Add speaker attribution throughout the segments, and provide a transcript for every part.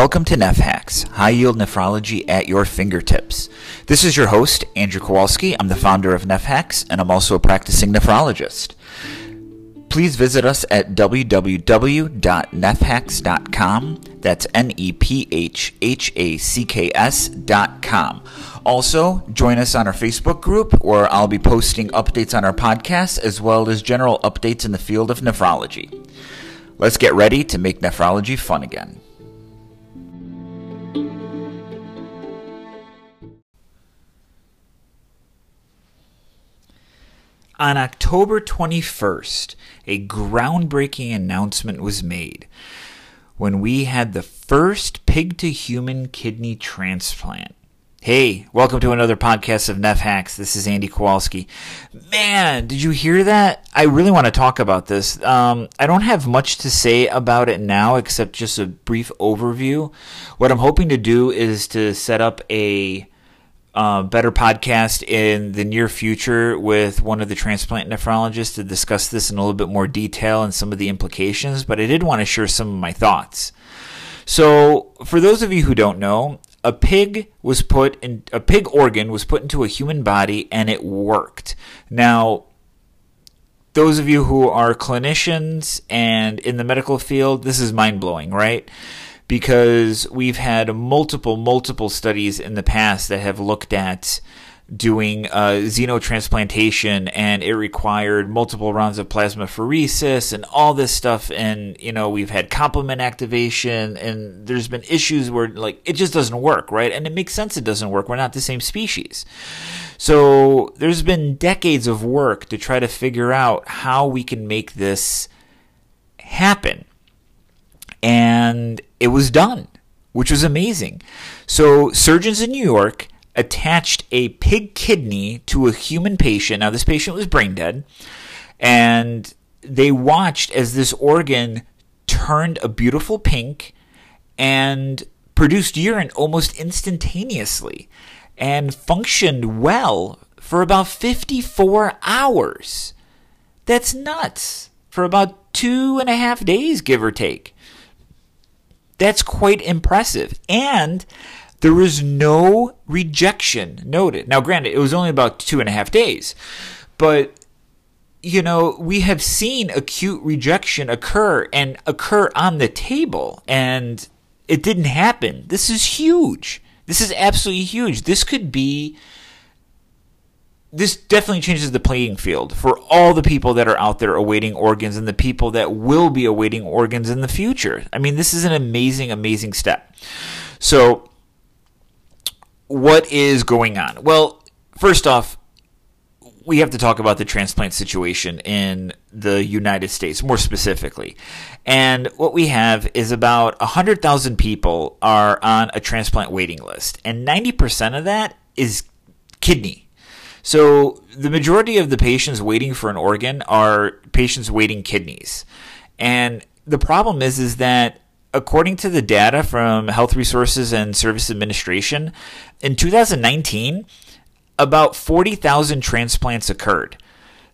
Speaker 1: Welcome to NephHacks, high yield nephrology at your fingertips. This is your host, Andrew Kowalski. I'm the founder of NephHacks, and I'm also a practicing nephrologist. Please visit us at www.nephhacks.com. That's N E P H H A C K S.com. Also, join us on our Facebook group where I'll be posting updates on our podcast as well as general updates in the field of nephrology. Let's get ready to make nephrology fun again. On October 21st, a groundbreaking announcement was made when we had the first pig to human kidney transplant. Hey, welcome to another podcast of Neph Hacks. This is Andy Kowalski. Man, did you hear that? I really want to talk about this. Um, I don't have much to say about it now except just a brief overview. What I'm hoping to do is to set up a uh, better podcast in the near future with one of the transplant nephrologists to discuss this in a little bit more detail and some of the implications, but I did want to share some of my thoughts. So, for those of you who don't know, a pig was put in a pig organ was put into a human body and it worked. Now, those of you who are clinicians and in the medical field, this is mind blowing, right? Because we've had multiple, multiple studies in the past that have looked at doing uh, xenotransplantation and it required multiple rounds of plasmapheresis and all this stuff. And you know we've had complement activation and there's been issues where like it just doesn't work right? And it makes sense it doesn't work. We're not the same species. So there's been decades of work to try to figure out how we can make this happen and it was done, which was amazing. So, surgeons in New York attached a pig kidney to a human patient. Now, this patient was brain dead, and they watched as this organ turned a beautiful pink and produced urine almost instantaneously and functioned well for about 54 hours. That's nuts. For about two and a half days, give or take. That's quite impressive. And there was no rejection noted. Now, granted, it was only about two and a half days, but you know, we have seen acute rejection occur and occur on the table, and it didn't happen. This is huge. This is absolutely huge. This could be this definitely changes the playing field for all the people that are out there awaiting organs and the people that will be awaiting organs in the future. I mean, this is an amazing, amazing step. So, what is going on? Well, first off, we have to talk about the transplant situation in the United States more specifically. And what we have is about 100,000 people are on a transplant waiting list, and 90% of that is kidney so the majority of the patients waiting for an organ are patients waiting kidneys. And the problem is is that according to the data from Health Resources and Service Administration, in 2019, about 40,000 transplants occurred.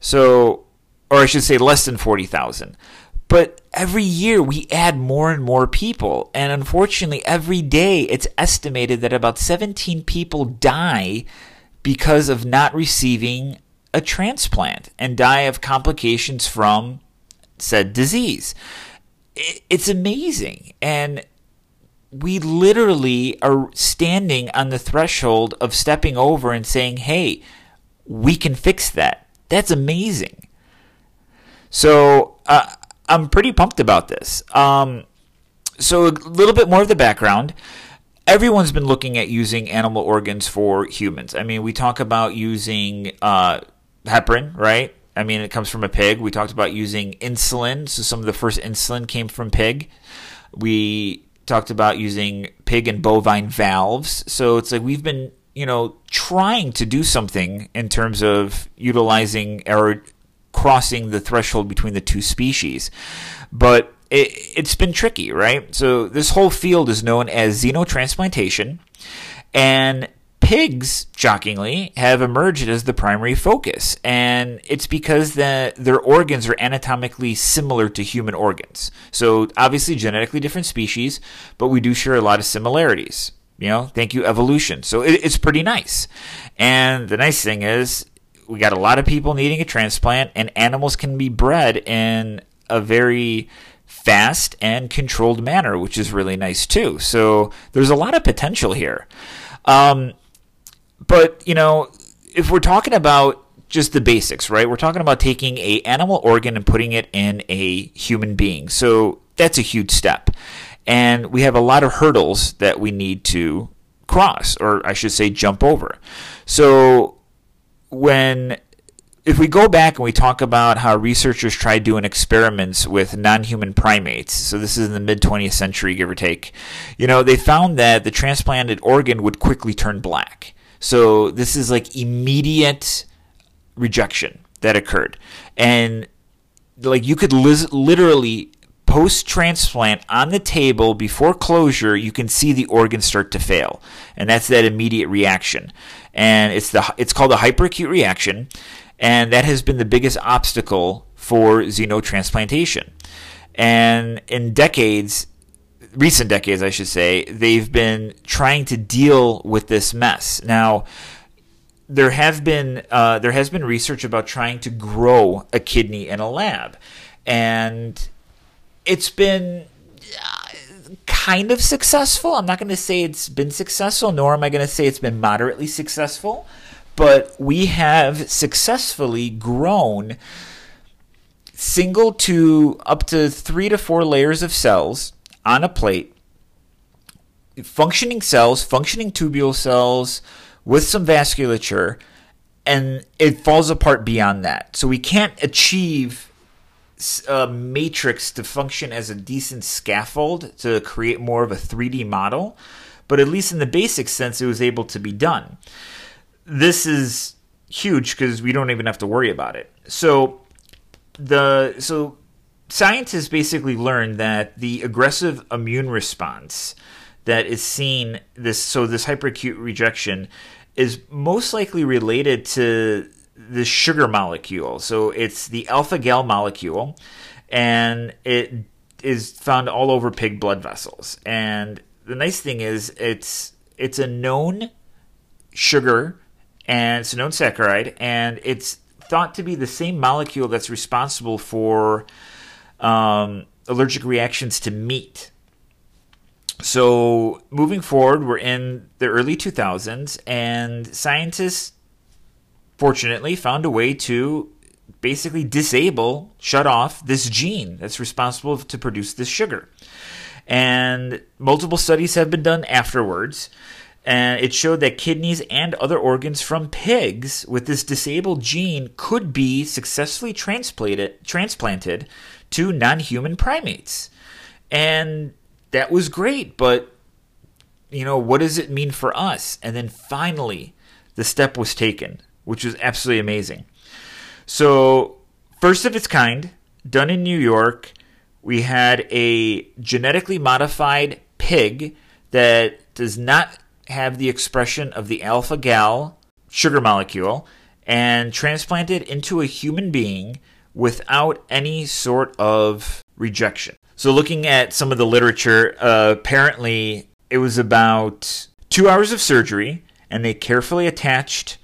Speaker 1: So or I should say less than 40,000. But every year we add more and more people. And unfortunately, every day it's estimated that about 17 people die because of not receiving a transplant and die of complications from said disease. It's amazing. And we literally are standing on the threshold of stepping over and saying, hey, we can fix that. That's amazing. So uh, I'm pretty pumped about this. Um, so, a little bit more of the background everyone's been looking at using animal organs for humans. I mean, we talk about using uh, heparin, right? I mean, it comes from a pig. We talked about using insulin. So some of the first insulin came from pig. We talked about using pig and bovine valves. So it's like we've been, you know, trying to do something in terms of utilizing or crossing the threshold between the two species. But it, has been tricky, right? So this whole field is known as xenotransplantation, and pigs, shockingly, have emerged as the primary focus, and it's because the, their organs are anatomically similar to human organs. So, obviously, genetically different species, but we do share a lot of similarities. You know, thank you, evolution. So, it, it's pretty nice. And the nice thing is, we got a lot of people needing a transplant, and animals can be bred in a very fast and controlled manner, which is really nice too. So, there's a lot of potential here. Um, but you know, if we're talking about just the basics, right? We're talking about taking a animal organ and putting it in a human being. So that's a huge step. And we have a lot of hurdles that we need to cross, or I should say, jump over. So when if we go back and we talk about how researchers tried doing experiments with non-human primates, so this is in the mid 20th century, give or take, you know, they found that the transplanted organ would quickly turn black. So this is like immediate rejection that occurred. And like you could li- literally post transplant on the table before closure, you can see the organ start to fail. And that's that immediate reaction. And it's the it's called a hyperacute reaction and that has been the biggest obstacle for xenotransplantation. And in decades, recent decades, I should say, they've been trying to deal with this mess. Now, there have been uh, there has been research about trying to grow a kidney in a lab, and it's been uh, kind of successful. I'm not going to say it's been successful, nor am I going to say it's been moderately successful but we have successfully grown single to up to three to four layers of cells on a plate, functioning cells, functioning tubule cells with some vasculature, and it falls apart beyond that. So we can't achieve a matrix to function as a decent scaffold to create more of a 3D model, but at least in the basic sense, it was able to be done this is huge because we don't even have to worry about it. So the so scientists basically learned that the aggressive immune response that is seen this so this hyperacute rejection is most likely related to the sugar molecule. So it's the alpha gal molecule and it is found all over pig blood vessels. And the nice thing is it's it's a known sugar and it's a known saccharide, and it's thought to be the same molecule that's responsible for um, allergic reactions to meat. So, moving forward, we're in the early 2000s, and scientists fortunately found a way to basically disable, shut off this gene that's responsible to produce this sugar. And multiple studies have been done afterwards and it showed that kidneys and other organs from pigs with this disabled gene could be successfully transplanted transplanted to non-human primates. And that was great, but you know, what does it mean for us? And then finally, the step was taken, which was absolutely amazing. So, first of its kind, done in New York, we had a genetically modified pig that does not have the expression of the alpha gal sugar molecule and transplanted into a human being without any sort of rejection. So, looking at some of the literature, uh, apparently it was about two hours of surgery, and they carefully attached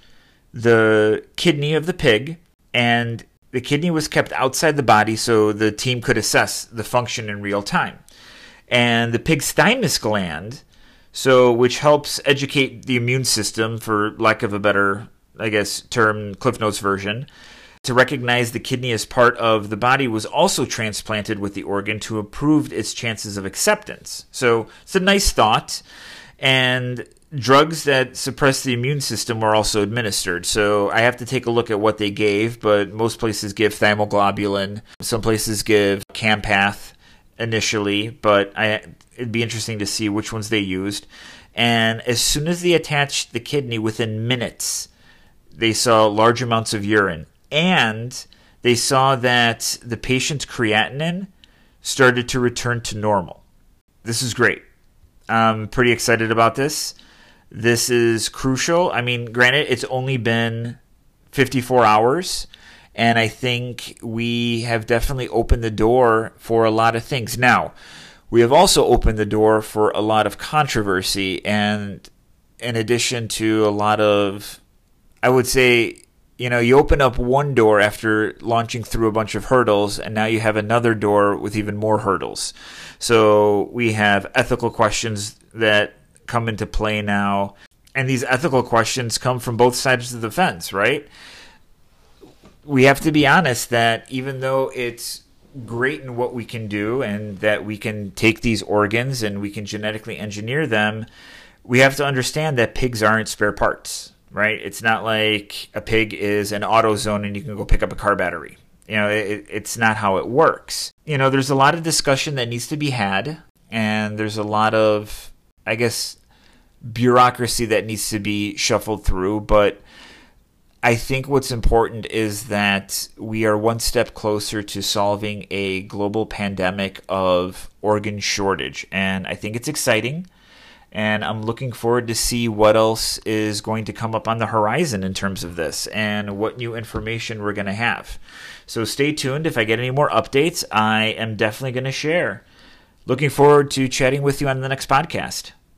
Speaker 1: the kidney of the pig, and the kidney was kept outside the body so the team could assess the function in real time. And the pig's thymus gland so which helps educate the immune system, for lack of a better, I guess, term, Cliff Notes version, to recognize the kidney as part of the body was also transplanted with the organ to improve its chances of acceptance. So it's a nice thought. And drugs that suppress the immune system were also administered. So I have to take a look at what they gave, but most places give thymoglobulin. Some places give Campath initially, but I it'd be interesting to see which ones they used. And as soon as they attached the kidney, within minutes, they saw large amounts of urine. And they saw that the patient's creatinine started to return to normal. This is great. I'm pretty excited about this. This is crucial. I mean, granted, it's only been 54 hours, and I think we have definitely opened the door for a lot of things. Now, we have also opened the door for a lot of controversy, and in addition to a lot of, I would say, you know, you open up one door after launching through a bunch of hurdles, and now you have another door with even more hurdles. So we have ethical questions that come into play now. And these ethical questions come from both sides of the fence, right? We have to be honest that even though it's great in what we can do and that we can take these organs and we can genetically engineer them, we have to understand that pigs aren't spare parts, right? It's not like a pig is an AutoZone and you can go pick up a car battery. You know, it, it's not how it works. You know, there's a lot of discussion that needs to be had, and there's a lot of, I guess, bureaucracy that needs to be shuffled through. But I think what's important is that we are one step closer to solving a global pandemic of organ shortage. And I think it's exciting. And I'm looking forward to see what else is going to come up on the horizon in terms of this and what new information we're going to have. So stay tuned. If I get any more updates, I am definitely going to share. Looking forward to chatting with you on the next podcast.